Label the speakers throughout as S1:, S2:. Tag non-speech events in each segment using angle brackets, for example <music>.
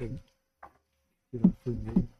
S1: foi, foi meio.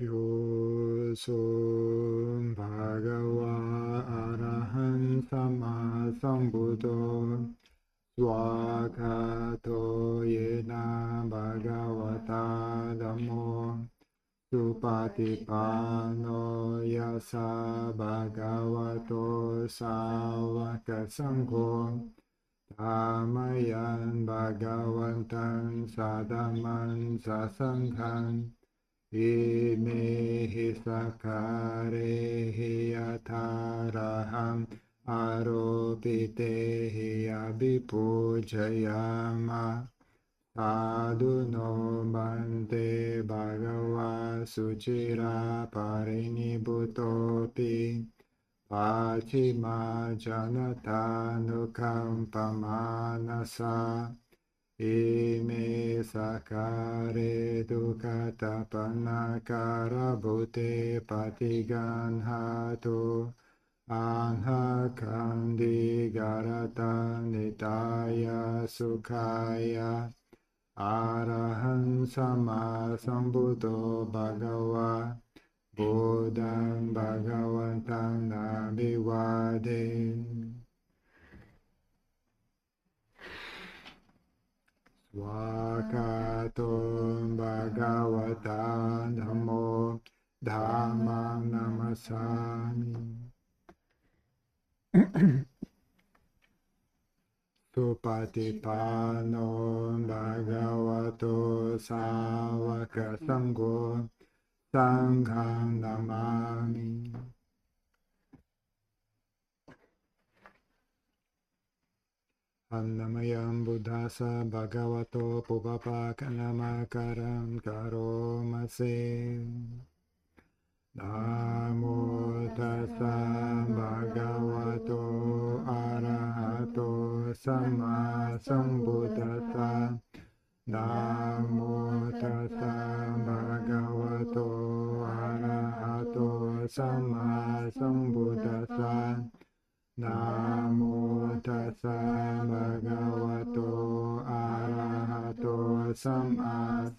S1: Yosun Bhagava Arahan Sama Sambuddho Swakato Yena Bhagavata Dhammo Supatipano Yasa Bhagavato Savaka Sangho Tamayan Bhagavantan Sadaman Sasanghan इमे हि स्वकारे हि यथारहम् आरोपिते हि अभिपूजयाम। साधु नो भन्ते भगवा सुचिरा परिनिभुतोऽपि। पाचिमा जनतानुकम्पमानसा। Ime sakare dukata panakara bhute patiganhatu anha kandi garata nitaya sukhaya. Arahan sama sambuddho bhagava. Buddham bhagavantam nabhivade Bhagavata Dhammo Dhammam Namasami Supatipano Bhagavato Savaka Sangho Sangham Namami Annamayam Buddhasa Bhagavato Pupapakanamakaram Karomase Namo Tassa Bhagavato Arahato Sama Sambuddhasa Namo Tassa Bhagavato Arahato Sama Sambuddhasa Namo tassa bhagavato arahato samma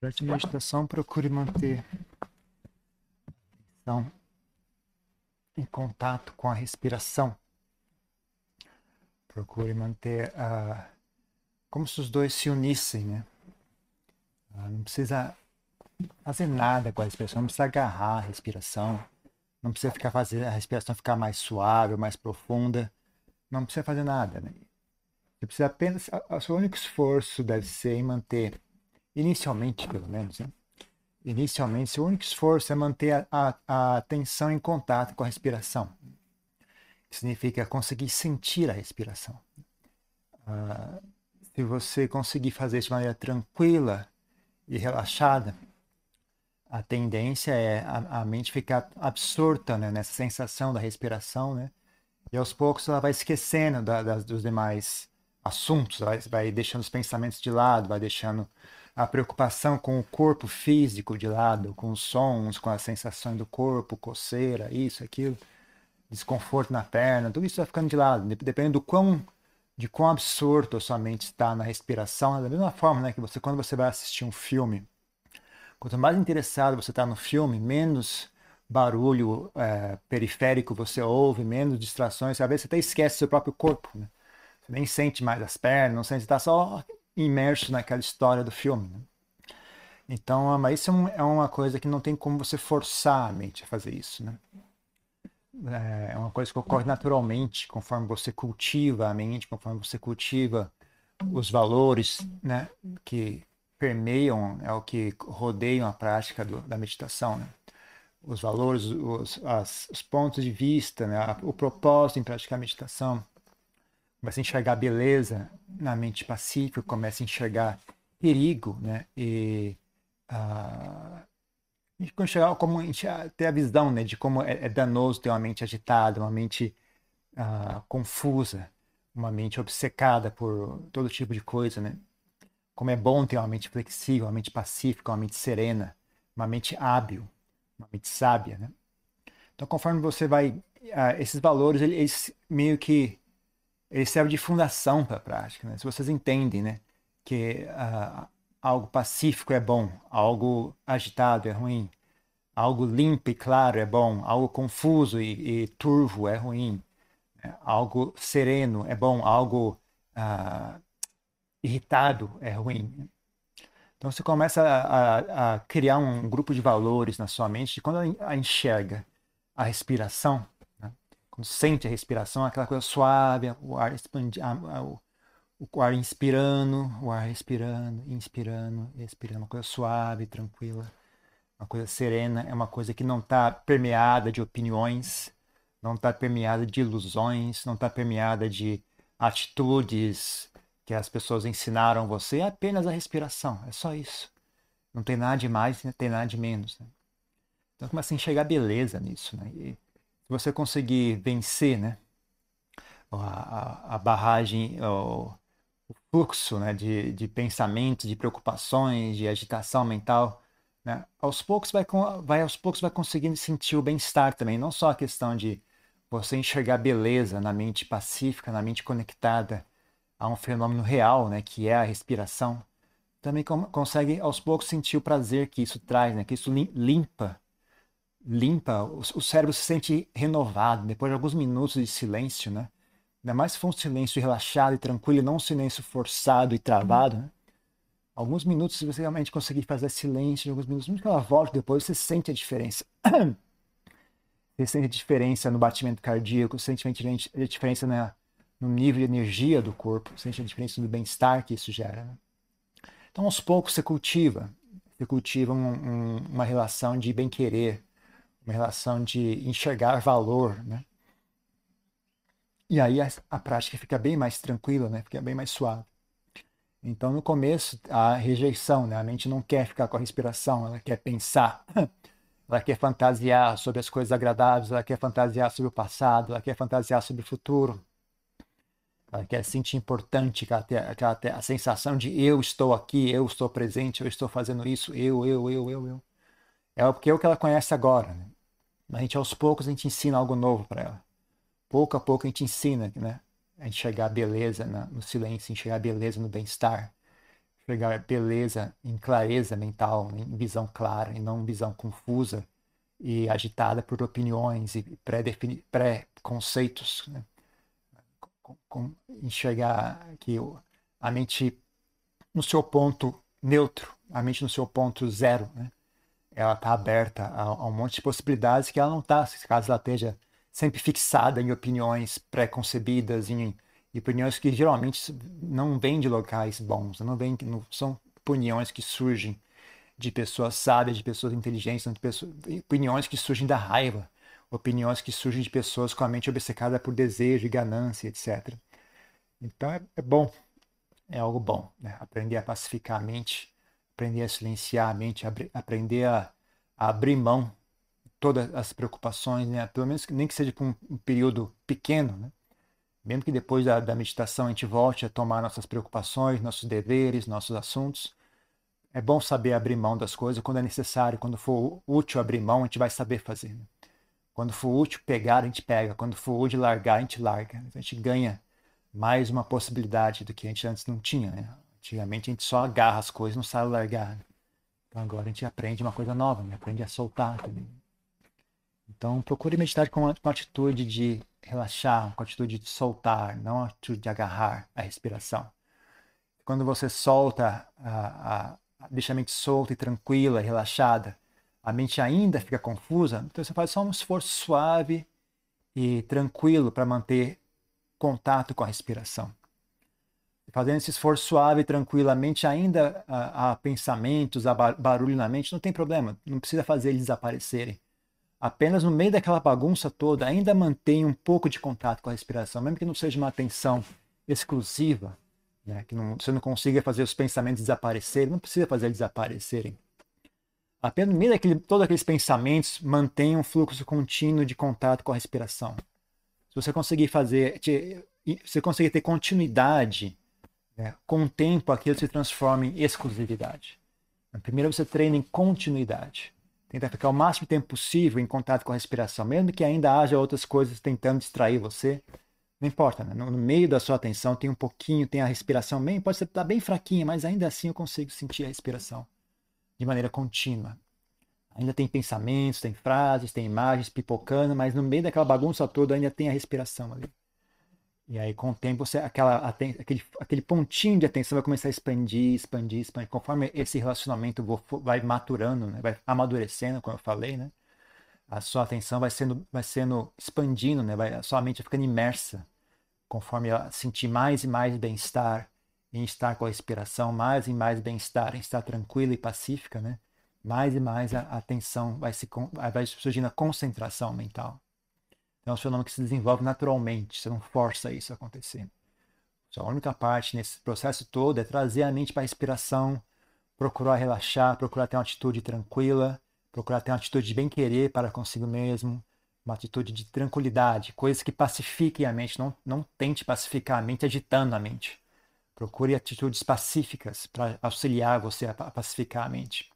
S1: Durante a meditação, procure manter atenção em contato com a respiração. Procure manter a. como se os dois se unissem, né? Ah, não precisa fazer nada com a respiração, não precisa agarrar a respiração, não precisa ficar fazendo a respiração ficar mais suave, mais profunda, não precisa fazer nada, né? Você precisa apenas, o seu único esforço deve ser em manter inicialmente pelo menos, né? inicialmente, seu único esforço é manter a, a, a atenção em contato com a respiração. significa conseguir sentir a respiração. Uh, se você conseguir fazer de maneira tranquila e relaxada, a tendência é a, a mente ficar absorta né, nessa sensação da respiração, né? E aos poucos ela vai esquecendo da, das, dos demais assuntos, vai, vai deixando os pensamentos de lado, vai deixando a preocupação com o corpo físico de lado, com os sons, com as sensações do corpo, coceira, isso, aquilo, desconforto na perna, tudo isso vai ficando de lado, dependendo do quão de quão absorto a sua mente está na respiração, da mesma forma né, que você, quando você vai assistir um filme, quanto mais interessado você está no filme, menos barulho é, periférico você ouve, menos distrações, às vezes você até esquece seu próprio corpo, né? Você nem sente mais as pernas, não sente, está só imerso naquela história do filme. Né? Então, mas isso é, é uma coisa que não tem como você forçar a mente a fazer isso, né? É, é uma coisa que ocorre naturalmente conforme você cultiva a mente, conforme você cultiva os valores, né, que permeiam, é o que rodeiam a prática do, da meditação, né? Os valores, os, as, os pontos de vista, né? o propósito em praticar a meditação, começa a enxergar beleza na mente pacífica, começa a enxergar perigo, né? E uh, enxergar como ter a visão, né, de como é, é, danoso ter uma mente agitada, uma mente uh, confusa, uma mente obcecada por todo tipo de coisa, né? Como é bom ter uma mente flexível, uma mente pacífica, uma mente serena, uma mente hábil, uma mente sábia, né? Então, conforme você vai, uh, esses valores, eles meio que ele serve de fundação para a prática. Né? Se vocês entendem né, que uh, algo pacífico é bom, algo agitado é ruim, algo limpo e claro é bom, algo confuso e, e turvo é ruim, né? algo sereno é bom, algo uh, irritado é ruim. Então você começa a, a, a, criar um grupo de valores na sua mente de quando a enxerga a respiração, sente a respiração, aquela coisa suave, o ar expandindo, o ar inspirando, o ar respirando, inspirando, expirando, uma coisa suave, tranquila, uma coisa serena, é uma coisa que não está permeada de opiniões, não está permeada de ilusões, não está permeada de atitudes que as pessoas ensinaram você, é apenas a respiração, é só isso. Não tem nada de mais, não tem nada de menos. Né? Então começa a enxergar beleza nisso. Né? E, você conseguir vencer né, a, a, barragem, o, o, fluxo né, de, de pensamentos, de preocupações, de agitação mental, né, aos poucos vai, vai aos poucos vai conseguindo sentir o bem-estar também, não só a questão de você enxergar beleza na mente pacífica, na mente conectada a um fenômeno real, né, que é a respiração, também consegue aos poucos sentir o prazer que isso traz, né, que isso limpa limpa, o, cérebro se sente renovado depois de alguns minutos de silêncio, né? Ainda mais se for um silêncio relaxado e tranquilo, e não um silêncio forçado e travado, né? Alguns minutos, se você realmente conseguir fazer silêncio, alguns minutos, mesmo que ela volte depois, você sente a diferença. <clears throat> você sente a diferença no batimento cardíaco, sente a diferença na, no nível de energia do corpo, sente a diferença no bem-estar que isso gera. Né? Então, aos poucos, você cultiva. Você cultiva um, um, uma relação de bem-querer, uma relação de enxergar valor, né? E aí a, a, prática fica bem mais tranquila, né? Fica bem mais suave. Então, no começo, a rejeição, né? A mente não quer ficar com a respiração, ela quer pensar, <laughs> ela quer fantasiar sobre as coisas agradáveis, ela quer fantasiar sobre o passado, ela quer fantasiar sobre o futuro. Ela quer se sentir importante, ela tem, ela a sensação de eu estou aqui, eu estou presente, eu estou fazendo isso, eu, eu, eu, eu, eu. É porque é o que ela conhece agora. Né? A gente, aos poucos, a gente ensina algo novo para ela. Pouco a pouco a gente ensina, né? A enxergar a beleza no silêncio, enxergar a beleza no bem-estar, enxergar beleza em clareza mental, em visão clara, e não visão confusa e agitada por opiniões e pré-conceitos. Né? Com, enxergar que a mente no seu ponto neutro, a mente no seu ponto zero, né? Ela está aberta a, a, um monte de possibilidades que ela não está, caso ela esteja sempre fixada em opiniões pré-concebidas, em, em, opiniões que geralmente não vêm de locais bons, não, vêm, não são opiniões que surgem de pessoas sábias, de pessoas inteligentes, de pessoas, opiniões que surgem da raiva, opiniões que surgem de pessoas com a mente obcecada por desejo e ganância, etc. Então é, é bom, é algo bom, né? aprender a pacificar a mente, aprender a silenciar a mente, aprender a, abrir mão todas as preocupações, né? pelo menos nem que seja por um período pequeno, né? mesmo que depois da, da, meditação a gente volte a tomar nossas preocupações, nossos deveres, nossos assuntos. É bom saber abrir mão das coisas quando é necessário, quando for útil abrir mão, a gente vai saber fazer. Né? Quando for útil pegar, a gente pega. Quando for útil largar, a gente larga. A gente ganha mais uma possibilidade do que a gente antes não tinha. Né? Antigamente a gente só agarra as coisas, não sabe largar. Então agora a gente aprende uma coisa nova, né? aprende a soltar também. Então, procure meditar com a, com atitude de relaxar, com a atitude de soltar, não a atitude de agarrar a respiração. Quando você solta, a, a, deixa a mente solta e tranquila, relaxada, a mente ainda fica confusa, então você faz só um esforço suave e tranquilo para manter contato com a respiração. Fazendo esse esforço suave e tranquilo, a mente ainda há pensamentos, há barulho na mente, não tem problema, não precisa fazer eles desaparecerem apenas no meio daquela bagunça toda, ainda mantém um pouco de contato com a respiração, mesmo que não seja uma atenção exclusiva, né? que não, você não consiga fazer os pensamentos desaparecerem, não precisa fazer eles desaparecerem. Apenas no meio daquele, todos aqueles pensamentos, mantenha um fluxo contínuo de contato com a respiração. Se você conseguir fazer, se você conseguir ter continuidade, né? com o tempo aquilo se transforma em exclusividade. Primeiro você treina em continuidade. Tenta ficar o máximo tempo possível em contato com a respiração, mesmo que ainda haja outras coisas tentando distrair você. Não importa, né? no, meio da sua atenção tem um pouquinho, tem a respiração bem, pode estar tá bem fraquinha, mas ainda assim eu consigo sentir a respiração de maneira contínua. Ainda tem pensamentos, tem frases, tem imagens pipocando, mas no meio daquela bagunça toda ainda tem a respiração ali. E aí, com o tempo, você, aquela, aquele, aquele pontinho de atenção vai começar a expandir, expandir, expandir. Conforme esse relacionamento vai maturando, né? vai amadurecendo, como eu falei, né? a sua atenção vai sendo, vai sendo expandindo, né? vai, a sua mente vai ficando imersa. Conforme ela sentir mais e mais bem-estar, em estar com a respiração, mais e mais bem-estar, em estar tranquila e pacífica, né? mais e mais a, atenção vai, se, vai surgindo a concentração mental. É um fenômeno que se desenvolve naturalmente, você não força isso a acontecer. A única parte nesse processo todo é trazer a mente para a respiração, procurar relaxar, procurar ter uma atitude tranquila, procurar ter uma atitude de bem-querer para consigo mesmo, uma atitude de tranquilidade, coisas que pacifiquem a mente. Não, não tente pacificar a mente agitando a mente. Procure atitudes pacíficas para auxiliar você a pacificar a mente.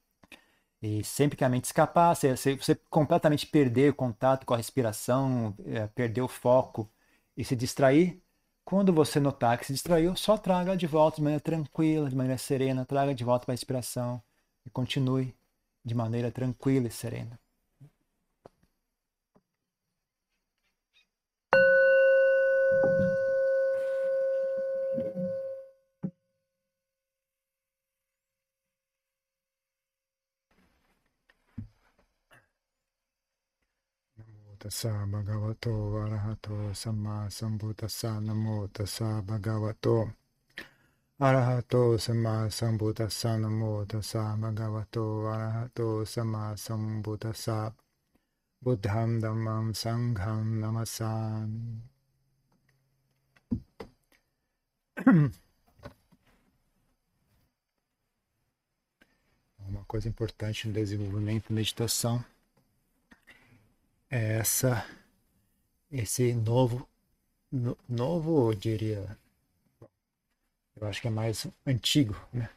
S1: E sempre que a mente escapar, você, você completamente perder o contato com a respiração, é, perder o foco e se distrair, quando você notar que se distraiu, só traga de volta de maneira tranquila, de maneira serena, traga de volta para a respiração e continue de maneira tranquila e serena.
S2: Tassa bhagavato arahato samma sambuddhassa namo tassa bhagavato. Arahato samma sambuddhassa namo tassa bhagavato. Arahato samma sambuddhassa buddham dhammam sangham namasami Uma coisa importante no desenvolvimento da meditação essa esse novo no, novo eu diria eu acho que é mais antigo né?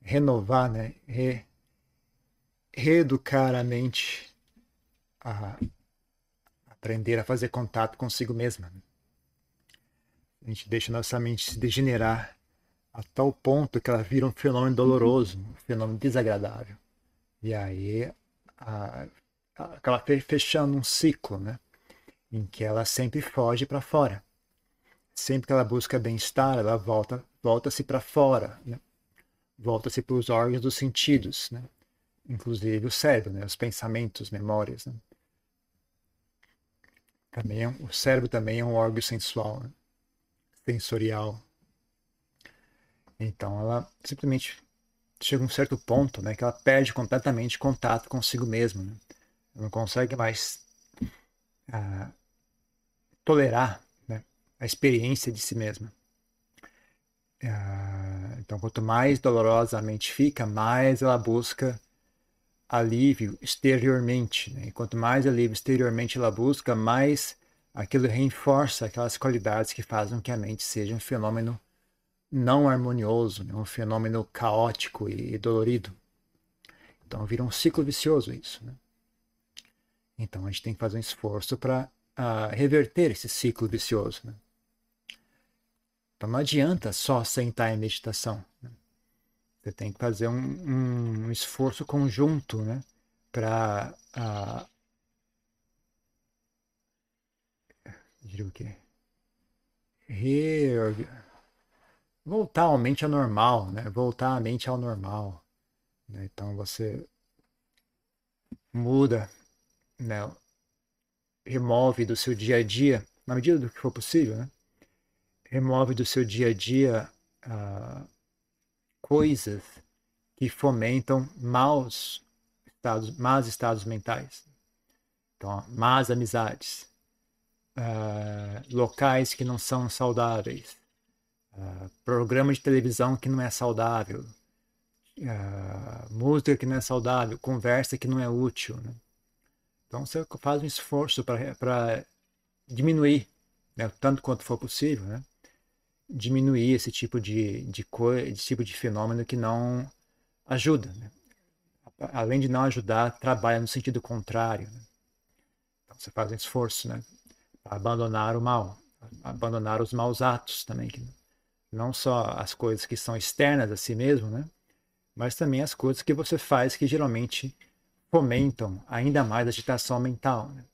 S2: Renovar né? Re, reeducar a mente a aprender a fazer contato consigo mesma a gente deixa nossa mente se degenerar
S1: a tal ponto que ela vira um fenômeno doloroso, um fenômeno desagradável. E aí a, a, acaba fechando um ciclo, né? Em que ela sempre foge para fora. Sempre que ela busca bem-estar, ela volta volta-se para fora, né? volta-se para os órgãos dos sentidos, né? inclusive o cérebro, né? os pensamentos, memórias. Né? Também é, o cérebro também é um órgão sensual, né? sensorial. Então ela simplesmente chega a um certo ponto, né, que ela perde completamente contato consigo mesma. Né? Não consegue mais ah, tolerar né, a experiência de si mesma. Ah, então, quanto mais dolorosamente fica, mais ela busca alívio exteriormente. Né? E quanto mais alívio exteriormente ela busca, mais aquilo reforça aquelas qualidades que fazem que a mente seja um fenômeno não harmonioso, né? um fenômeno caótico e dolorido. Então vira um ciclo vicioso isso. Né? Então a gente tem que fazer um esforço para uh, reverter esse ciclo vicioso. Né? Então não adianta só sentar em meditação. Né? Você tem que fazer um, um esforço conjunto né? para. Uh, o quê? Voltar a mente ao normal, né? Voltar a mente ao normal. Né? Então você muda, né? Remove do seu dia a dia, na medida do que for possível, né? Remove do seu dia a dia uh, coisas que fomentam maus estados, maus estados mentais. Então, más amizades, uh, locais que não são saudáveis, uh, programa de televisão que não é saudável, uh, música que não é saudável, conversa que não é útil. Né? Então você faz um esforço para diminuir, né, tanto quanto for possível, né? diminuir esse tipo de, de, esse tipo de fenômeno que não ajuda. Né? Além de não ajudar, trabalha no sentido contrário. Né? Então você faz um esforço né? para abandonar o mal, abandonar os maus atos também, que não só as coisas que são externas a si mesmo, né? Mas também as coisas que você faz que geralmente fomentam ainda mais a agitação mental. Né?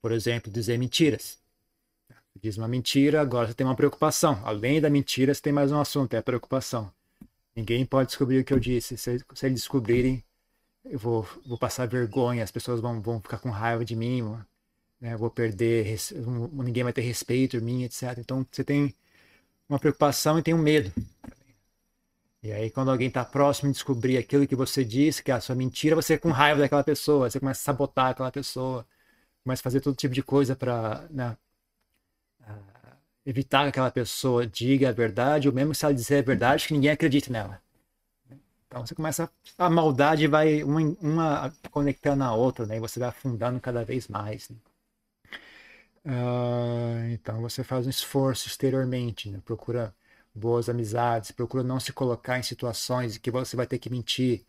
S1: Por exemplo, dizer mentiras. Você diz uma mentira, agora você tem uma preocupação. Além da mentira, você tem mais um assunto, é a preocupação. Ninguém pode descobrir o que eu disse. Se, se eles descobrirem, eu vou, vou passar vergonha, as pessoas vão, vão ficar com raiva de mim, né? vou perder, ninguém vai ter respeito por mim, etc. Então você tem uma preocupação e tem um medo. E aí, quando alguém está próximo de descobrir aquilo que você disse, que é a sua mentira, você é com raiva daquela pessoa, você começa a sabotar aquela pessoa, começa a fazer todo tipo de coisa para né, evitar que aquela pessoa diga a verdade, ou mesmo se ela disser a verdade, que ninguém acredite nela. Então você começa a maldade vai uma, uma conectando a outra, né? E você vai afundando cada vez mais. Né? Uh, então você faz um esforço exteriormente, né? procura boas amizades, procura não se colocar em situações em que você vai ter que mentir,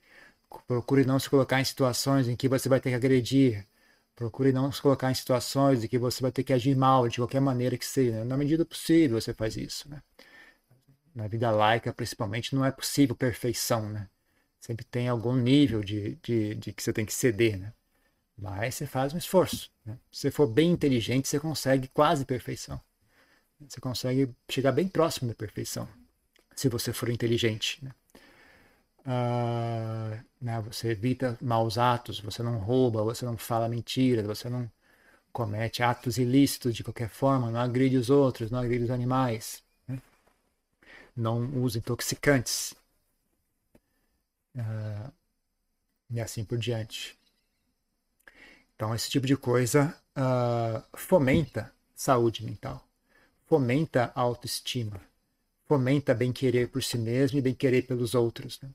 S1: procure não se colocar em situações em que você vai ter que agredir, procure não se colocar em situações em que você vai ter que agir mal de qualquer maneira que seja. Na medida possível você faz isso. Né? Na vida laica, principalmente, não é possível perfeição. Né? Sempre tem algum nível de, de, de que você tem que ceder. Né? Mas você faz um esforço. Né? Se for bem inteligente, você consegue quase perfeição. Você consegue chegar bem próximo da perfeição, se você for inteligente. Né? Uh, né? Você evita maus atos, você não rouba, você não fala mentiras, você não comete atos ilícitos de qualquer forma, não agride os outros, não agride os animais, né? não usa intoxicantes. Uh, e assim por diante. Então, esse tipo de coisa uh, fomenta saúde mental, fomenta a autoestima, fomenta bem-querer por si mesmo e bem-querer pelos outros. Né?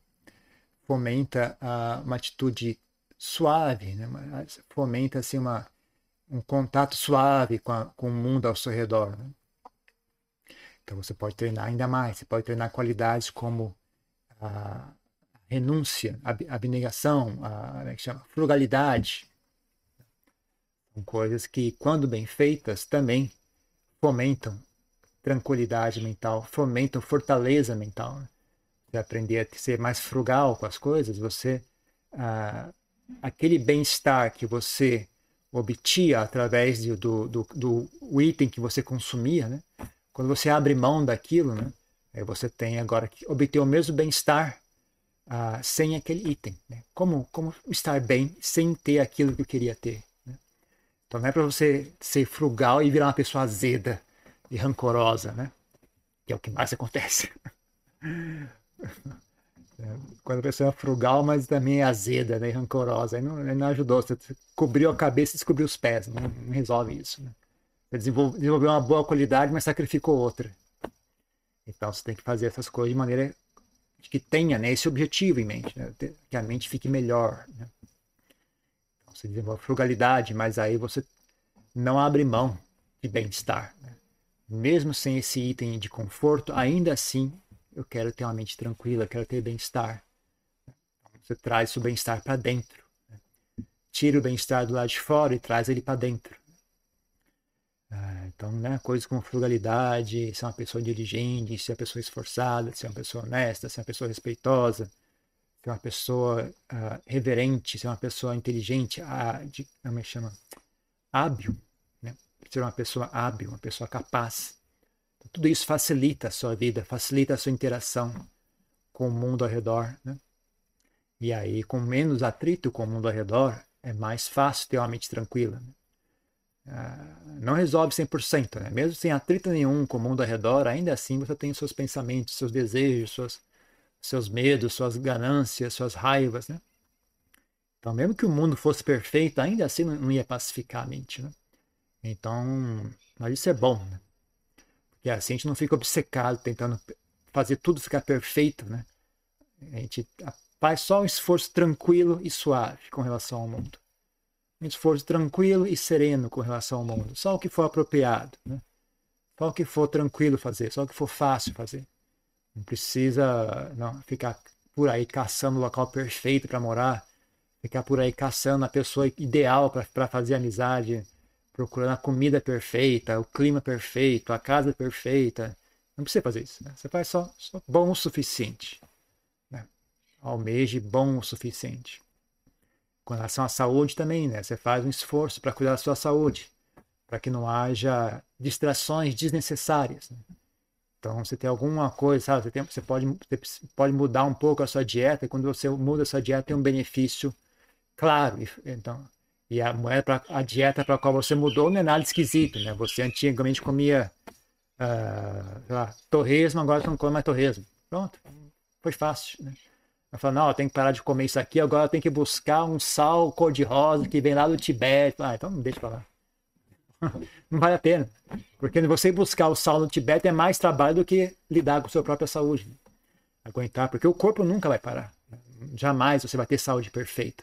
S1: Fomenta uh, uma atitude suave, né? fomenta assim, uma, um contato suave com, a, com o mundo ao seu redor. Né? Então, você pode treinar ainda mais, você pode treinar qualidades como a renúncia, a abnegação, a, a, é chama? frugalidade, são coisas que, quando bem feitas, também fomentam tranquilidade mental, fomentam fortaleza mental. Né? Você aprender a ser mais frugal com as coisas, você ah, aquele bem-estar que você obtia através de, do, do, do item que você consumia, né? Quando você abre mão daquilo, né? Aí você tem agora que obter o mesmo bem-estar ah, sem aquele item. Né? Como, como estar bem sem ter aquilo que eu queria ter? Então não é para você ser frugal e virar uma pessoa azeda e rancorosa, né? Que é o que mais acontece. <laughs> É, quando a pessoa é frugal, mas também é azeda né, e rancorosa. Aí não, não ajudou. Você cobriu a cabeça e descobriu os pés. Não, não resolve isso. Né? Você desenvolveu uma boa qualidade, mas sacrificou outra. Então você tem que fazer essas coisas de maneira que tenha né, esse objetivo em mente, né, que a mente fique melhor. Né? Você desenvolve frugalidade, mas aí você não abre mão de bem-estar. Né? Mesmo sem esse item de conforto, ainda assim eu quero ter uma mente tranquila, quero ter bem-estar. Você traz o bem-estar para dentro. Né? Tira o bem-estar do lado de fora e traz ele para dentro. Ah, então, né, coisas como frugalidade, ser uma pessoa inteligente, ser uma pessoa esforçada, ser uma pessoa honesta, ser uma pessoa respeitosa, ser uma pessoa uh, reverente, ser uma pessoa inteligente, uh, de, como é que chama? Hábil, né? Ser uma pessoa hábil, uma pessoa capaz. Tudo isso facilita a sua vida, facilita a sua interação com o mundo ao redor. Né? E aí, com menos atrito com o mundo ao redor, é mais fácil ter uma mente tranquila. Né? Ah, não resolve 100%, né? mesmo sem atrito nenhum com o mundo ao redor, ainda assim você tem seus pensamentos, seus desejos, suas, seus medos, suas ganâncias, suas raivas. Né? Então, mesmo que o mundo fosse perfeito, ainda assim não ia pacificar a mente. Né? Então, mas isso é bom. Né? E assim a gente não fica obcecado tentando fazer tudo ficar perfeito, né? A gente faz só um esforço tranquilo e suave com relação ao mundo. Um esforço tranquilo e sereno com relação ao mundo. Só o que for apropriado, né? Só o que for tranquilo fazer, só o que for fácil fazer. Não precisa não, ficar por aí caçando o local perfeito para morar, ficar por aí caçando a pessoa ideal para fazer amizade, procurando a comida perfeita, o clima perfeito, a casa perfeita. Não precisa fazer isso. Né? Você faz só, só bom o suficiente. Né? Almeje bom o suficiente. Com relação à saúde também, né? você faz um esforço para cuidar da sua saúde, para que não haja distrações desnecessárias. Né? Então, você tem alguma coisa, sabe? Você, tem, você, pode, você pode mudar um pouco a sua dieta, e quando você muda a sua dieta, tem um benefício claro. Então, e a moeda, pra, a dieta para a qual você mudou não é nada esquisito, né? Você antigamente comia uh, lá, torresmo, agora você não come mais torresmo. Pronto, foi fácil, né? Ela fala, não, eu tenho que parar de comer isso aqui, agora eu tenho que buscar um sal cor-de-rosa que vem lá do Tibete. Ah, então deixa pra lá. Não vale a pena. Porque você buscar o sal no Tibete é mais trabalho do que lidar com a sua própria saúde. Aguentar, porque o corpo nunca vai parar. Jamais você vai ter saúde perfeita.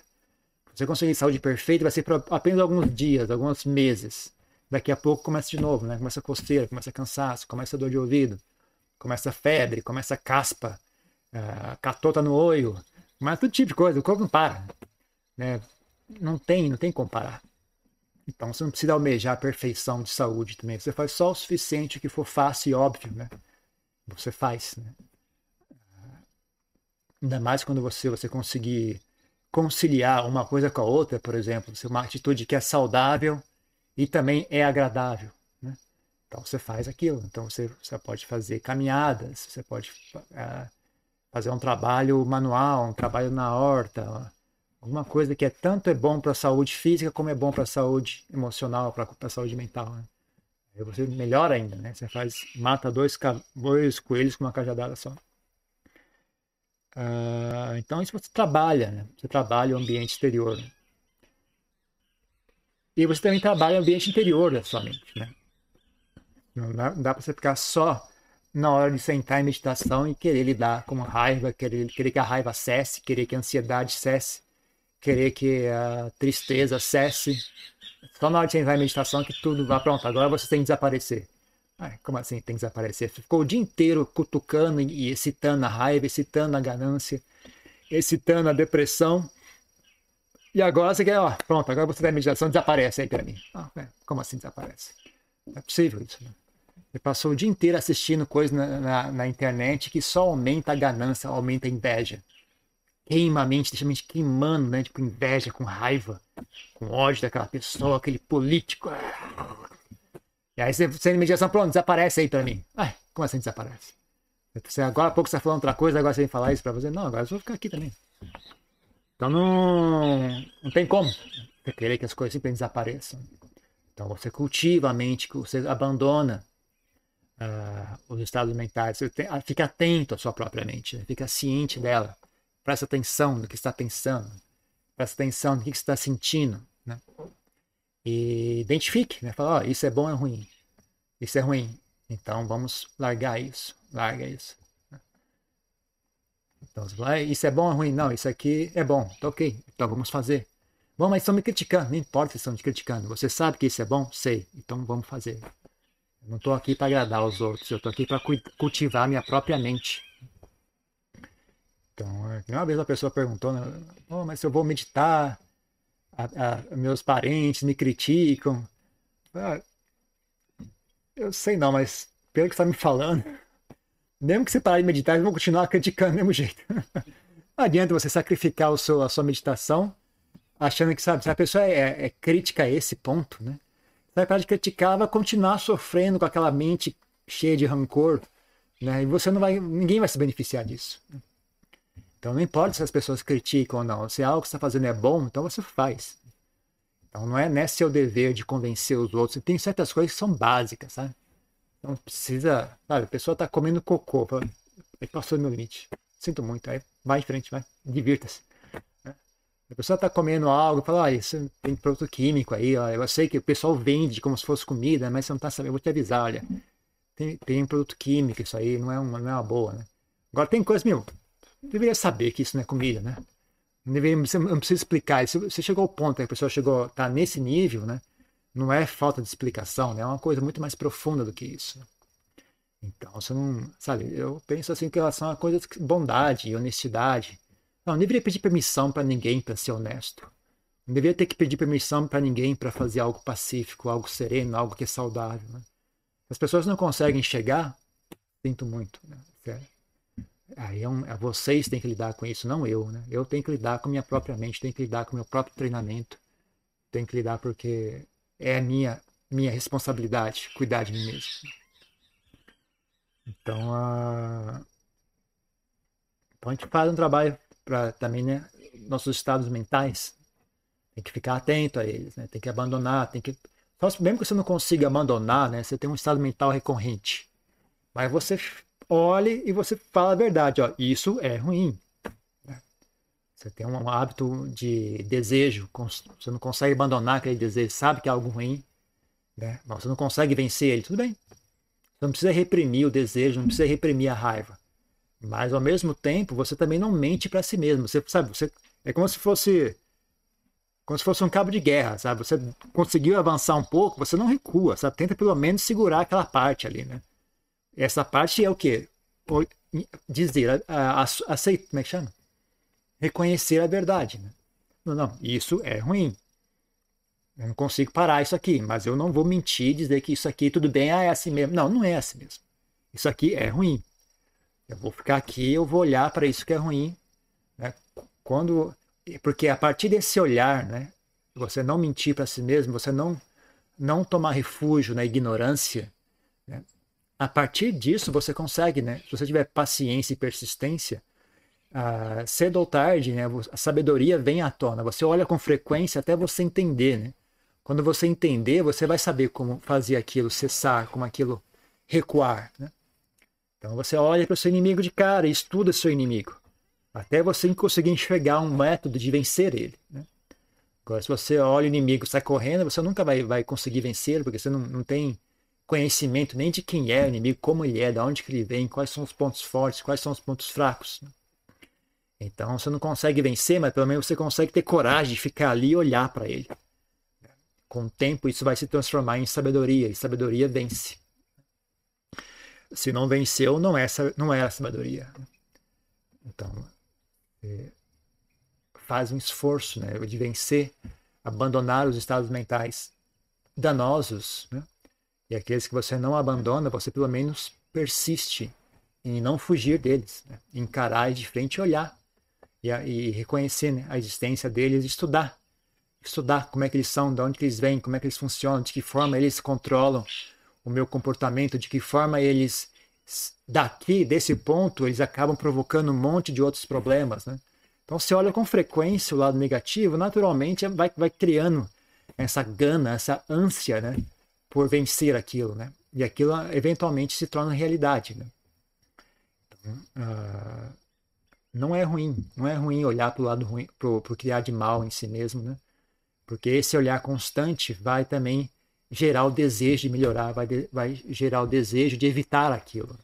S1: Você conseguir saúde perfeita vai ser por apenas alguns dias, alguns meses. Daqui a pouco começa de novo, né? Começa coceira, começa cansaço, começa dor de ouvido, começa febre, começa caspa, uh, catota no olho, mas todo tipo de coisa. O corpo não para, né? Não tem, não tem como parar. Então você não precisa almejar a perfeição de saúde também. Você faz só o suficiente que for fácil e óbvio, né? Você faz, né? Ainda mais quando você você conseguir conciliar uma coisa com a outra, por exemplo, ser uma atitude que é saudável e também é agradável. Né? Então você faz aquilo. Então você, você pode fazer caminhadas, você pode é, fazer um trabalho manual, um trabalho na horta, alguma coisa que é tanto é bom para a saúde física como é bom para a saúde emocional, para a saúde mental. Né? Aí você melhora ainda, né? Você faz mata dois, dois coelhos com uma cajadada só. Uh, então, isso você trabalha, né? Você trabalha o ambiente exterior. E você também trabalha o ambiente interior da sua mente, né? Não dá, dá para você ficar só na hora de sentar em meditação e querer lidar com a raiva, querer, querer que a raiva cesse, querer que a ansiedade cesse, querer que a tristeza cesse. Só na hora de sentar em meditação que tudo vai pronto, agora você tem que desaparecer. Ai, como assim tem que desaparecer? Ficou o dia inteiro cutucando e excitando a raiva, excitando a ganância, excitando a depressão. E agora você quer, ó, pronto, agora você tem a meditação, desaparece aí para mim. Ah, é, como assim desaparece? Não é possível isso, né? Você passou o dia inteiro assistindo coisa na, na, na, internet que só aumenta a ganância, aumenta a inveja. Queima a mente, deixa a mente queimando, né? Com inveja, com raiva, com ódio daquela pessoa, aquele político. E aí você, você mediação, pronto, desaparece aí pra mim. Ai, como assim desaparece? Você, agora há pouco você tá falando outra coisa, agora você vem falar isso pra você. Não, agora eu vou ficar aqui também. Então não, não tem como você querer que as coisas simplesmente desapareçam. Então você cultiva a mente, você abandona uh, os estados mentais, você tem, fica atento à sua própria mente, né? fica ciente dela, presta atenção no que está pensando, presta atenção no que está sentindo, né? E identifique, né? Fala, oh, isso é bom ou é ruim? Isso é ruim. Então vamos largar isso, larga isso. Então, você fala, isso é bom ou é ruim? Não, isso aqui é bom. Tá ok. Então vamos fazer. Bom, mas estão me criticando. Não importa se estão me criticando. Você sabe que isso é bom? Sei. Então vamos fazer. Eu não estou aqui para agradar os outros. Eu estou aqui para cultivar minha própria mente. Então, é uma vez uma pessoa perguntou, né? oh, mas se eu vou meditar, a, a, meus parentes me criticam. Ah, eu sei não, mas pelo que você está me falando, mesmo que você parar de meditar, eles vão continuar criticando do mesmo jeito. <laughs> Não adianta você sacrificar o seu, a sua meditação achando que, sabe, se a pessoa é, é crítica a esse ponto, né? Você vai parar de criticar, vai continuar sofrendo com aquela mente cheia de rancor, né? E você não vai, ninguém vai se beneficiar disso. Então não importa se as pessoas criticam ou não, se algo que está fazendo é bom, então você faz. Então não é, não é seu dever de convencer os outros. Tem certas coisas que são básicas, sabe? Não precisa. Sabe, a pessoa tá comendo cocô. Passou do meu limite. Sinto muito. Aí vai em frente, vai. Divirta-se. Né? A pessoa tá comendo algo, fala, ah, isso tem produto químico aí, ó. eu sei que o pessoal vende como se fosse comida, mas você não tá sabendo, eu vou te avisar, olha, tem, tem produto químico, isso aí não é uma, não é uma boa, né? Agora tem coisa, meu, deveria saber que isso não é comida, né? Não, deveria, não precisa explicar. Se você chegou ao ponto que a pessoa chegou, tá nesse nível, né? não é falta de explicação, né? É uma coisa muito mais profunda do que isso. Então, você não, sabe, eu penso assim em relação a coisas de bondade honestidade. Não, não deveria pedir permissão para ninguém para ser honesto. Não deveria ter que pedir permissão para ninguém para fazer algo pacífico, algo sereno, algo que é saudável. Né? As pessoas não conseguem chegar, sinto muito, né? Sério. Aí é, um, é vocês têm que lidar com isso, não eu, né? Eu tenho que lidar com minha própria mente, tenho que lidar com meu próprio treinamento, tenho que lidar porque é a minha, minha responsabilidade cuidar de mim mesmo. Então, a... então a gente faz um trabalho para também, né, nossos estados mentais. Tem que ficar atento a eles, né? Tem que abandonar, tem que mesmo que você não consiga abandonar, né, você tem um estado mental recorrente. Mas você olhe e você fala a verdade, ó, isso é ruim. Você tem um hábito de desejo, você não consegue abandonar aquele desejo, sabe que é algo ruim, né? Mas você não consegue vencer ele, tudo bem. Você não precisa reprimir o desejo, não precisa reprimir a raiva. Mas ao mesmo tempo, você também não mente para si mesmo. Você sabe, você é como se fosse como se fosse um cabo de guerra, sabe? Você conseguiu avançar um pouco, você não recua, sabe? Tenta pelo menos segurar aquela parte ali, né? Essa parte é o quê? Dizer, aceita, como é que chama? reconhecer a verdade. Né? Não, não, isso é ruim. Eu não consigo parar isso aqui, mas eu não vou mentir, dizer que isso aqui tudo bem, ah, é assim mesmo. Não, não é assim mesmo. Isso aqui é ruim. Eu vou ficar aqui, eu vou olhar para isso que é ruim. Né? Quando, porque a partir desse olhar, né, você não mentir para si mesmo, você não não tomar refúgio na ignorância, né? A partir disso você consegue, né? Se você tiver paciência e persistência, ah, cedo ou tarde, né, a sabedoria vem à tona. Você olha com frequência até você entender. Né? Quando você entender, você vai saber como fazer aquilo cessar, como aquilo recuar. Né? Então você olha para o seu inimigo de cara estuda seu inimigo, até você conseguir enxergar um método de vencer ele. Né? Agora, se você olha o inimigo sai correndo, você nunca vai, vai conseguir vencer, porque você não, não tem conhecimento nem de quem é o inimigo, como ele é, de onde ele vem, quais são os pontos fortes, quais são os pontos fracos. Então você não consegue vencer, mas pelo menos você consegue ter coragem de ficar ali e olhar para ele. Com o tempo isso vai se transformar em sabedoria, e sabedoria vence. Se não venceu, não é, não é a sabedoria. Então, é, faz um esforço né, de vencer, abandonar os estados mentais danosos, né, E aqueles que você não abandona, você pelo menos persiste em não fugir deles, né? encarar de frente e olhar e, reconhecer né, a existência deles, estudar, estudar como é que eles são, de onde eles vêm, como é que eles funcionam, de que forma eles controlam o meu comportamento, de que forma eles daqui desse ponto eles acabam provocando um monte de outros problemas, né? Então você olha com frequência o lado negativo, naturalmente vai, vai criando essa gana, essa ânsia, né, por vencer aquilo, né? E aquilo eventualmente se torna realidade, né? Então, uh, não é ruim, não é ruim olhar para o lado ruim, para o criar de mal em si mesmo, né? Porque esse olhar constante vai também gerar o desejo de melhorar, vai, de, vai gerar o desejo de evitar aquilo.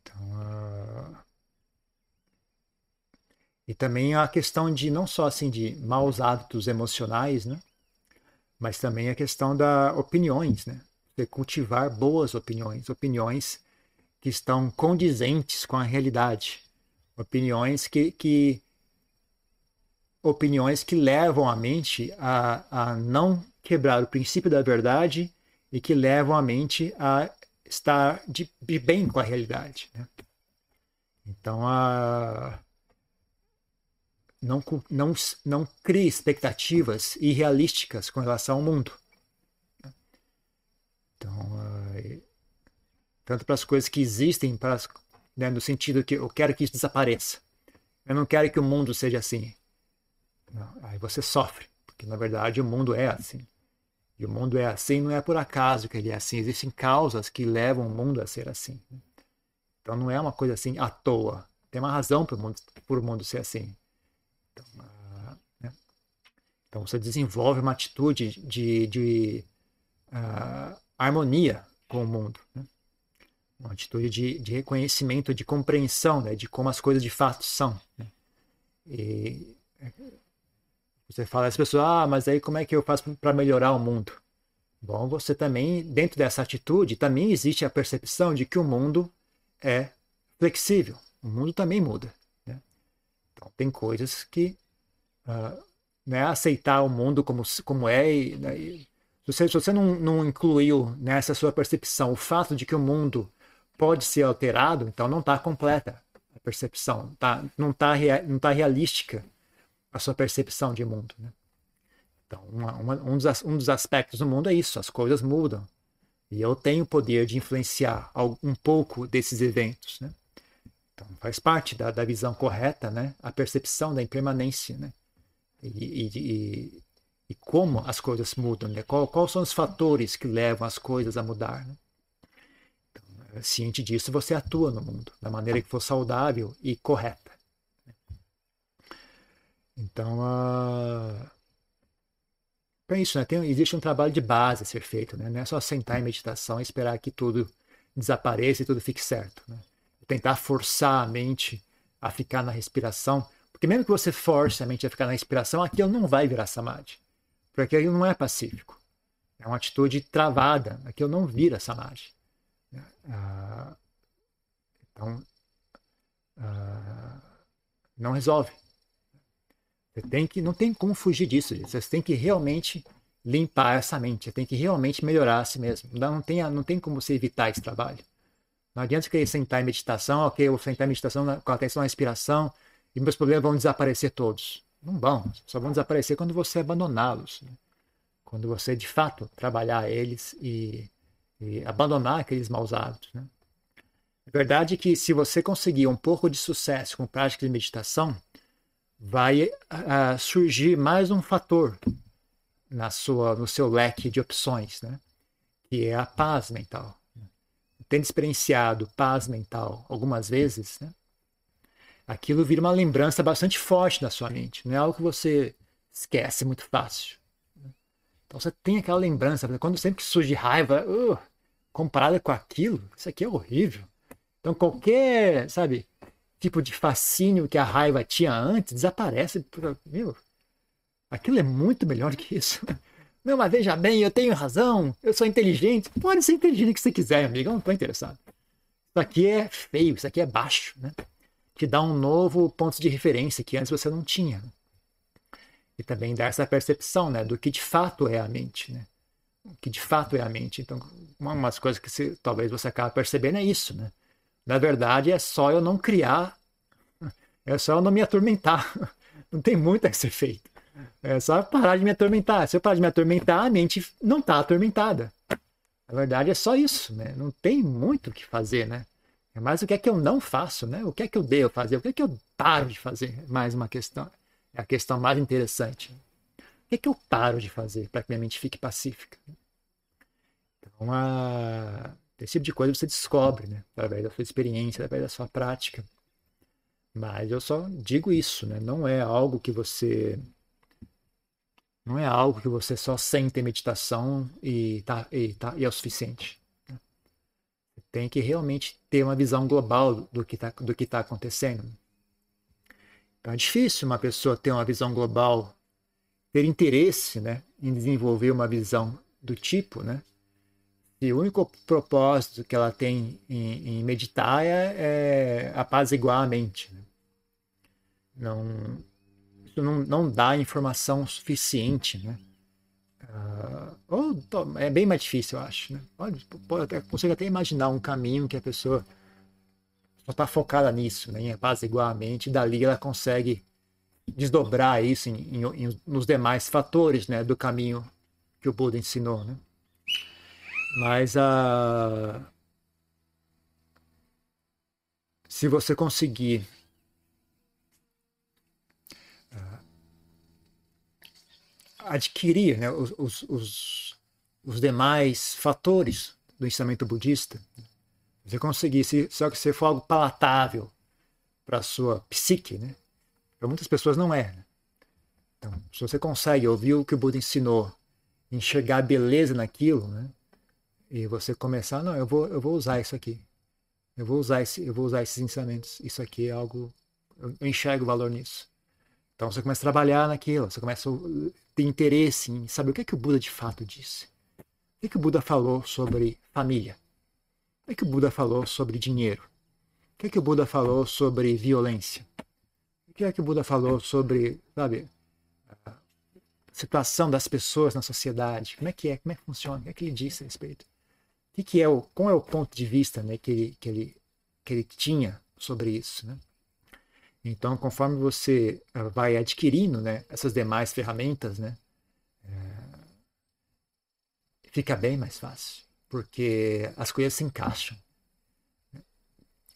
S1: Então, uh... E também a questão de não só assim de maus hábitos emocionais, né? Mas também a questão da opiniões, né? Cultivar boas opiniões, opiniões que estão condizentes com a realidade, opiniões que, que opiniões que levam a mente a, a não quebrar o princípio da verdade e que levam a mente a estar de, de bem com a realidade. Né? Então, a, não, não, não crie expectativas irrealísticas com relação ao mundo. Então, tanto para as coisas que existem, para as, né, no sentido que eu quero que isso desapareça. Eu não quero que o mundo seja assim. Não, aí você sofre, porque na verdade o mundo é assim. E o mundo é assim não é por acaso que ele é assim. Existem causas que levam o mundo a ser assim. Então não é uma coisa assim à toa. Tem uma razão para o mundo, mundo ser assim. Então, né? então, você desenvolve uma atitude de, de uh, harmonia com o mundo. Né? Uma atitude de, de reconhecimento, de compreensão né? de como as coisas de fato são. Né? E você fala às pessoas, ah, mas aí como é que eu faço para melhorar o mundo? Bom, você também, dentro dessa atitude, também existe a percepção de que o mundo é flexível. O mundo também muda. Tem coisas que uh, né, aceitar o mundo como, como é. E, né, e, se você, se você não, não incluiu nessa sua percepção o fato de que o mundo pode ser alterado, então não está completa a percepção, tá, não está não tá realística a sua percepção de mundo. Né? Então, uma, uma, um, dos, um dos aspectos do mundo é isso: as coisas mudam. E eu tenho o poder de influenciar um pouco desses eventos. Né? Então, faz parte da, da visão correta né? a percepção da impermanência. Né? E, e, e, como as coisas mudam. Né? Qual, quais são os fatores que levam as coisas a mudar. Né? Então, ciente disso, você atua no mundo da maneira que for saudável e correta. Então, uh... é isso, né? Tem, existe um trabalho de base a ser feito, né? Não é só sentar em meditação e esperar que tudo desapareça e tudo fique certo. Né? Tentar forçar a mente a ficar na respiração, porque mesmo que você force a mente a ficar na respiração, aquilo não vai virar samadhi, porque aquilo não é pacífico. É uma atitude travada, aquilo não vira samadhi. Uh... Então, uh... não resolve. Você tem que, não tem como fugir disso. Você tem que realmente limpar essa mente. Você tem que realmente melhorar a si mesmo. Não, tem, não tem como você evitar esse trabalho. Não adianta querer sentar em meditação, ok, eu vou sentar em meditação com atenção na respiração e meus problemas vão desaparecer todos. Não vão. Só vão desaparecer quando você abandoná-los. Né? Quando você, de fato, trabalhar eles e, e abandonar aqueles maus hábitos. Né? Verdade é que se você conseguir um pouco de sucesso com prática de meditação, vai uh, surgir mais um fator na sua, no seu leque de opções, né? que é a paz mental. Tendo experienciado paz mental algumas vezes, né? aquilo vira uma lembrança bastante forte na sua mente, não é algo que você esquece muito fácil. Né? Então você tem aquela lembrança, quando sempre que surge raiva, uh, comparada com aquilo, isso aqui é horrível. Então qualquer, sabe, tipo de fascínio que a raiva tinha antes desaparece. Meu, aquilo é muito melhor que isso. Não, mas veja bem, eu tenho razão, eu sou inteligente. Pode ser inteligente o que você quiser, amigo, eu não estou interessado. Isso aqui é feio, isso aqui é baixo, né? Te dá um novo ponto de referência que antes você não tinha. E também dá essa percepção, né, do que de fato é a mente, né? que de fato é a mente. Então, uma das coisas que talvez você acabe percebendo é isso, né? Na verdade, é só eu não criar, <laughs> é só eu não me atormentar. <laughs> Não tem muito a ser feito. É só parar de me atormentar. Se eu parar de me atormentar, a mente não está atormentada. Na verdade, é só isso, né? Não tem muito o que fazer, né? É mais o que é que eu não faço, né? O que é que eu devo fazer? O que é que eu paro de fazer? Mais uma questão. É a questão mais interessante. O que é que eu paro de fazer para que minha mente fique pacífica? Então, a... esse tipo de coisa você descobre, né? Através da sua experiência, através da sua prática. Mas eu só digo isso, né? Não é algo que você não é algo que você só sente em meditação e, tá, e, tá, e é o suficiente. Né? Tem que realmente ter uma visão global do que está tá acontecendo. Então é difícil uma pessoa ter uma visão global, ter interesse né, em desenvolver uma visão do tipo, né? E o único propósito que ela tem em, em meditar é, é apaziguar a mente. Né? Não, não, não dá informação suficiente, né? Uh, ou, é bem mais difícil, eu acho. Né? Pode, pode até, consigo até imaginar um caminho que a pessoa só está focada nisso, né? em apaziguar a mente, e dali ela consegue desdobrar isso em, em, em, nos demais fatores né? do caminho que o Buda ensinou. Né? Mas a. Uh, se você conseguir adquirir né, os, os, os, demais fatores do ensinamento budista, você conseguir, se, só que se for algo palatável para a sua psique, né? para muitas pessoas não é. Né? Então, se você consegue ouvir o que o Buda ensinou, enxergar beleza naquilo, né? e você começar, não, eu vou, eu vou usar isso aqui. Eu vou usar esse, eu vou usar esses ensinamentos. Isso aqui é algo, eu enxergo valor nisso. Então você começa a trabalhar naquilo, você começa a ter interesse em saber o que é que o Buda de fato disse. O que, é que o Buda falou sobre família? O que, é que o Buda falou sobre dinheiro? O que, é que o Buda falou sobre violência? O que é que o Buda falou sobre, sabe, a situação das pessoas na sociedade? Como é que é? Como é que funciona? O que é que ele disse a respeito? O que, que é o, qual é o ponto de vista né, que, ele, que, ele, que ele tinha sobre isso? Né? Então, conforme você ah, vai adquirindo né, essas demais ferramentas, né, é, fica bem mais fácil, porque as coisas se encaixam. Né?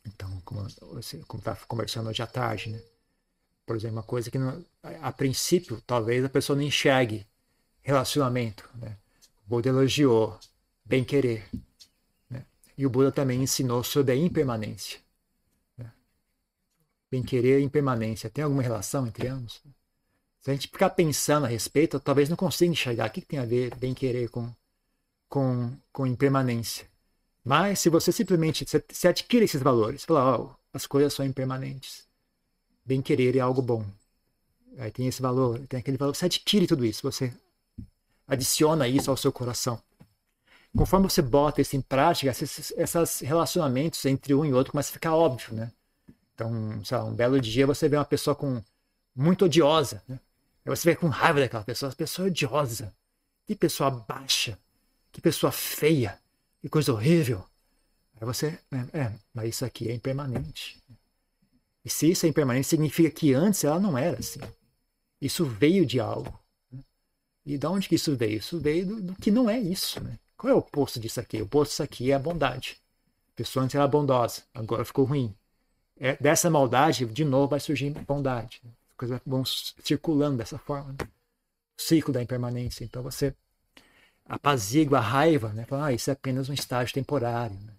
S1: Então, como estava conversando hoje à tarde, né? por exemplo, uma coisa que não, a, a princípio talvez a pessoa não enxergue relacionamento. Né? O Buda elogiou bem querer. Né? E o Buda também ensinou sobre a impermanência. Bem querer e impermanência. Tem alguma relação entre ambos? Se a gente ficar pensando a respeito, talvez não consiga enxergar o que, tem a ver bem querer com, com, com impermanência. Mas se você simplesmente se adquire esses valores, fala, oh, as coisas são impermanentes. Bem querer é algo bom. Aí tem esse valor, tem aquele valor, você adquire tudo isso, você adiciona isso ao seu coração conforme você bota isso em prática, esses, esses relacionamentos entre um e outro começam a ficar óbvio, né? Então, sei lá, um belo dia você vê uma pessoa com muito odiosa, né? Aí você vê com raiva daquela pessoa, essa pessoa é odiosa. Que pessoa baixa, que pessoa feia, que coisa horrível. Aí você, é, é mas isso aqui é impermanente. E se isso é impermanente, significa que antes ela não era assim. Isso veio de algo. Né? E de onde que isso veio? Isso veio do, do que não é isso, né? Qual é o oposto disso aqui? O oposto disso aqui é a bondade. A pessoa antes era bondosa, agora ficou ruim. É, dessa maldade, de novo, vai surgir bondade. As coisas vão circulando dessa forma. Né? O ciclo da impermanência. Então você apazigua a raiva, né? Ah, isso é apenas um estágio temporário. Né?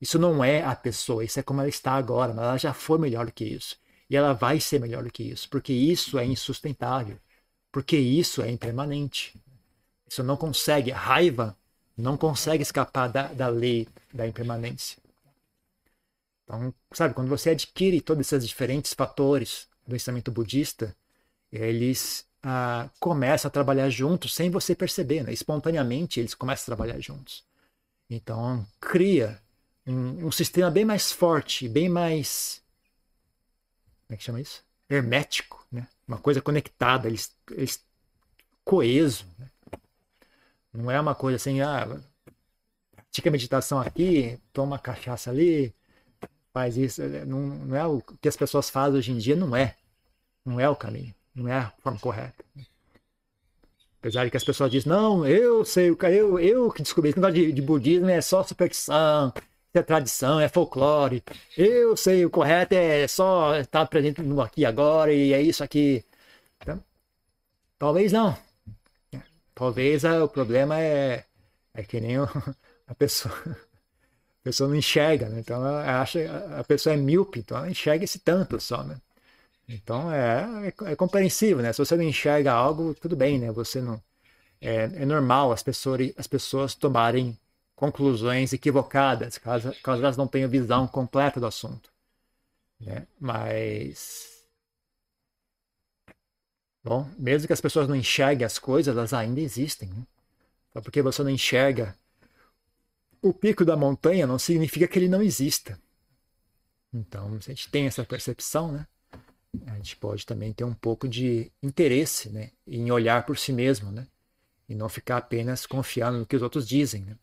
S1: Isso não é a pessoa, isso é como ela está agora, mas ela já foi melhor do que isso. E ela vai ser melhor do que isso, porque isso é insustentável, porque isso é impermanente. Isso não consegue. A raiva não consegue escapar da, da lei da impermanência. Então, sabe, quando você adquire todos esses diferentes fatores do ensinamento budista, eles ah, começam a trabalhar juntos sem você perceber, né? espontaneamente eles começam a trabalhar juntos. Então, cria um, um sistema bem mais forte, bem mais. Como é que chama isso? Hermético, né? uma coisa conectada, eles, eles coeso. Né? Não é uma coisa assim, ah, pratica meditação aqui, toma cachaça ali, faz isso. É, não, não é o que as pessoas fazem hoje em dia, não é. Não é o caminho, não é a forma correta. Apesar de que as pessoas dizem, não, eu sei, eu, eu que descobri esse negócio de, de budismo é só superstição, é tradição, é folclore. Eu sei, o correto é só estar presente no aqui agora e é isso aqui. Então, talvez não. Talvez é, o problema é, é que nem o, <laughs> a pessoa. A pessoa não enxerga, né? Então ela acha a pessoa é míope, então ela enxerga esse tanto só, né? Então é, é, é compreensível, né? Se você não enxerga algo, tudo bem, né? Você não é, é normal as pessoas as pessoas tomarem conclusões equivocadas, caso, caso elas não tenham visão completa do assunto. Né? Mas. Bom, mesmo que as pessoas não enxerguem as coisas, elas ainda existem. Né? Só porque você não enxerga o pico da montanha, não significa que ele não exista. Então, se a gente tem essa percepção, né? a gente pode também ter um pouco de interesse né? em olhar por si mesmo, né? e não ficar apenas confiando no que os outros dizem. Né?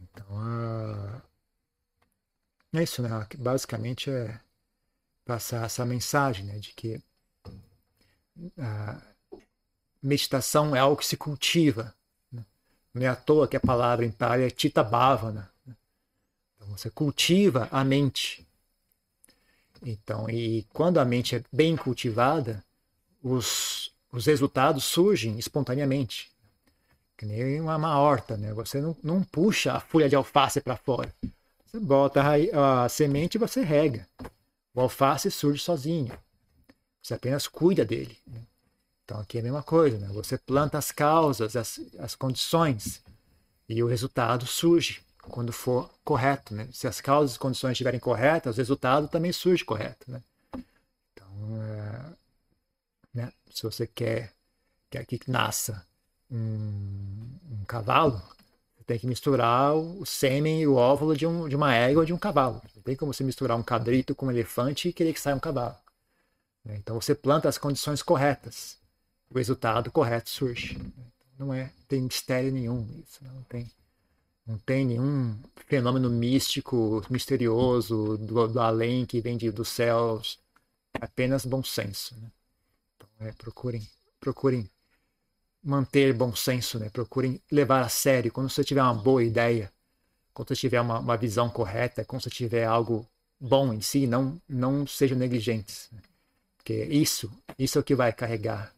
S1: Então, é isso, né? Basicamente é passar essa mensagem, né? De que a meditação é algo que se cultiva. Não é à toa que a palavra em pali é Tita Bhavana. Né? Então, você cultiva a mente. Então, e quando a mente é bem cultivada, os, os resultados surgem espontaneamente que nem uma, uma horta, né? Você não, não puxa a folha de alface para fora. Você bota a, a semente e você rega. O alface surge sozinho. Você apenas cuida dele. Né? Então aqui é a mesma coisa, né? Você planta as causas, as, as condições e o resultado surge quando for correto, né? Se as causas e condições estiverem corretas, o resultado também surge correto, né? Então, é, né? se você quer, quer que nasça um, um cavalo, você tem que misturar o sêmen e o óvulo de, um, de uma égua ou de um cavalo. Não tem como você misturar um cabrito com um elefante e querer que saia um cavalo. Né? Então você planta as condições corretas. O resultado correto surge. Não é, tem mistério nenhum isso. Não tem, não tem nenhum fenômeno místico, misterioso, do, do além que vem de, dos céus. É apenas bom senso. Né? Então, é, procurem, procurem manter bom senso, né? Procurem levar a sério. Quando você tiver uma boa ideia, quando você tiver uma, uma visão correta, quando você tiver algo bom em si, não não sejam negligentes, né? porque isso isso é o que vai carregar,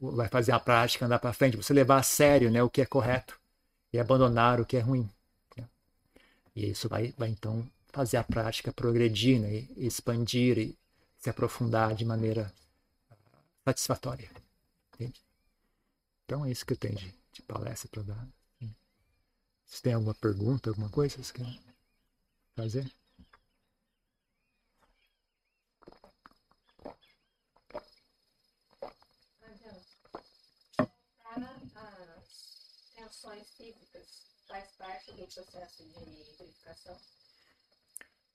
S1: vai fazer a prática andar para frente. Você levar a sério, né? O que é correto e abandonar o que é ruim. Né? E isso vai vai então fazer a prática progredir, né? E expandir e se aprofundar de maneira satisfatória. Entende? Então é isso que eu tenho de, de palestra para dar. Se tem alguma pergunta, alguma coisa que vocês fazer?
S3: Tensões físicas faz parte do processo de purificação?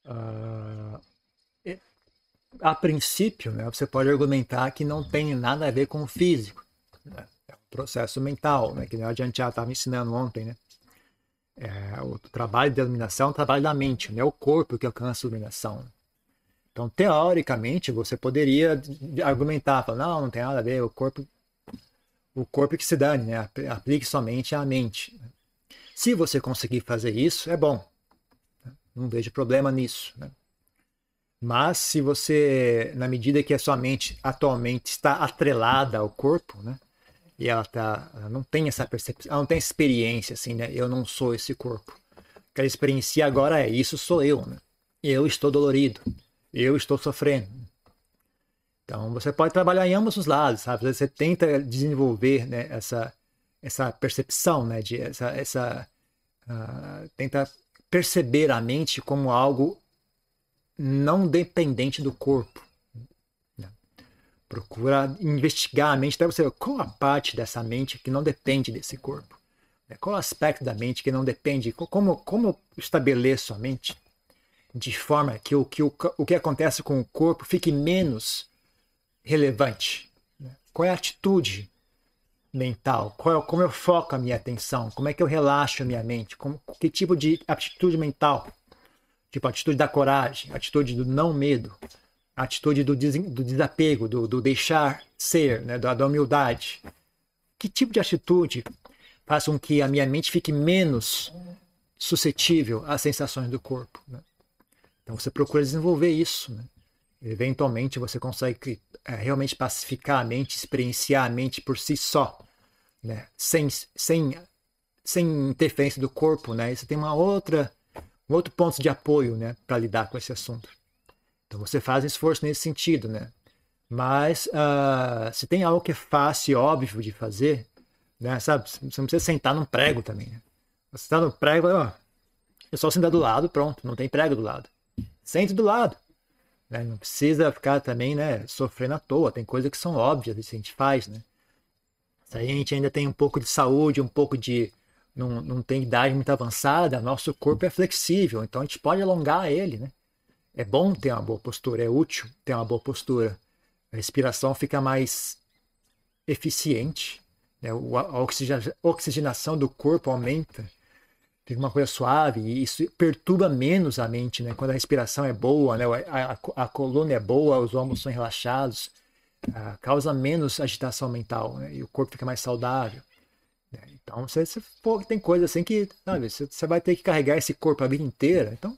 S1: Uh, a princípio, né, você pode argumentar que não tem nada a ver com o físico. Né? processo mental, né? que a gente estava ensinando ontem. Né? É, o trabalho de iluminação é um trabalho da mente, não é o corpo que alcança a iluminação. Então, teoricamente, você poderia argumentar, falar, não, não tem nada a ver, o corpo, o corpo que se dane, né? aplique somente à mente. Se você conseguir fazer isso, é bom. Não vejo problema nisso. Né? Mas se você, na medida que a sua mente atualmente está atrelada ao corpo, né? e ela tá, ela não tem essa percepção, não tem experiência assim, né? Eu não sou esse corpo. O que ela experiencia agora é isso sou eu, né? Eu estou dolorido, eu estou sofrendo. Então você pode trabalhar em ambos os lados, sabe? Você tenta desenvolver né, essa essa percepção, né? De essa essa uh, tenta perceber a mente como algo não dependente do corpo Procura investigar a mente, até você qual a parte dessa mente que não depende desse corpo. Né? Qual o aspecto da mente que não depende? Como, como eu estabeleço a mente de forma que o que, o, o que acontece com o corpo fique menos relevante? Né? Qual é a atitude mental? Qual, como eu foco a minha atenção? Como é que eu relaxo a minha mente? Como, que tipo de atitude mental? Tipo, a atitude da coragem, a atitude do não medo, a atitude do, des, do desapego, do, do, deixar ser, né? da, da humildade. Que tipo de atitude faz com que a minha mente fique menos suscetível às sensações do corpo? Né? Então você procura desenvolver isso. Né? Eventualmente você consegue é, realmente pacificar a mente, experienciar a mente por si só, né? sem, sem, sem interferência do corpo. Né? Isso tem uma outra, um outro ponto de apoio né? para lidar com esse assunto. Então você faz um esforço nesse sentido. Né? Mas uh, se tem algo que é fácil e óbvio de fazer, né? sabe? você não precisa sentar num prego também. Né? Você está no prego, ó, é só sentar do lado, pronto, não tem prego do lado. Sente do lado. Né? Não precisa ficar também né, sofrendo à toa. Tem coisas que são óbvias que a gente faz. Né? Se a gente ainda tem um pouco de saúde, um pouco de. Não, não tem idade muito avançada, nosso corpo é flexível, então a gente pode alongar ele. Né? É bom ter uma boa postura, é útil ter uma boa postura. A respiração fica mais eficiente, né? a oxigenação do corpo aumenta fica uma coisa suave e isso perturba menos a mente, né? Quando a respiração é boa, né? A, a, a coluna é boa, os ombros são relaxados, uh, causa menos agitação mental né? e o corpo fica mais saudável. Né? Então, você pô, tem coisa assim que, sabe, você, você vai ter que carregar esse corpo a vida inteira, então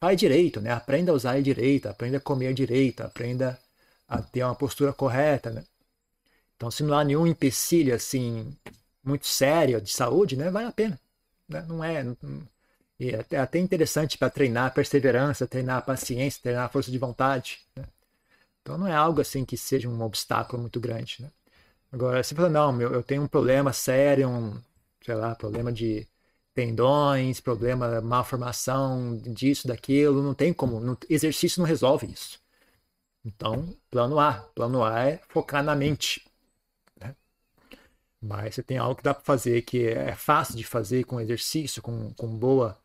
S1: faz direito, né? Aprenda a usar direito, aprenda a comer direito, aprenda a ter uma postura correta, né? Então, se não há nenhum empecilho assim muito sério de saúde, né, vale a pena. Né? Não é. E é até, até interessante para treinar perseverança, treinar paciência, treinar força de vontade. Né? Então não é algo assim que seja um obstáculo muito grande. Né? Agora, se fala, não, meu, eu tenho um problema sério, um, sei lá, problema de tendões, problema, malformação disso, daquilo, não tem como, não, exercício não resolve isso. Então, plano A. Plano A é focar na mente. Mas você tem algo que dá para fazer que é fácil de fazer com exercício, com, com boa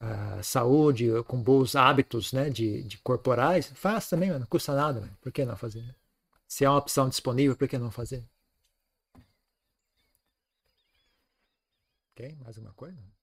S1: uh, saúde, com bons hábitos né, de, de corporais, faz também, não custa nada. Por que não fazer? Né? Se é uma opção disponível, por que não fazer? Ok? Mais uma coisa?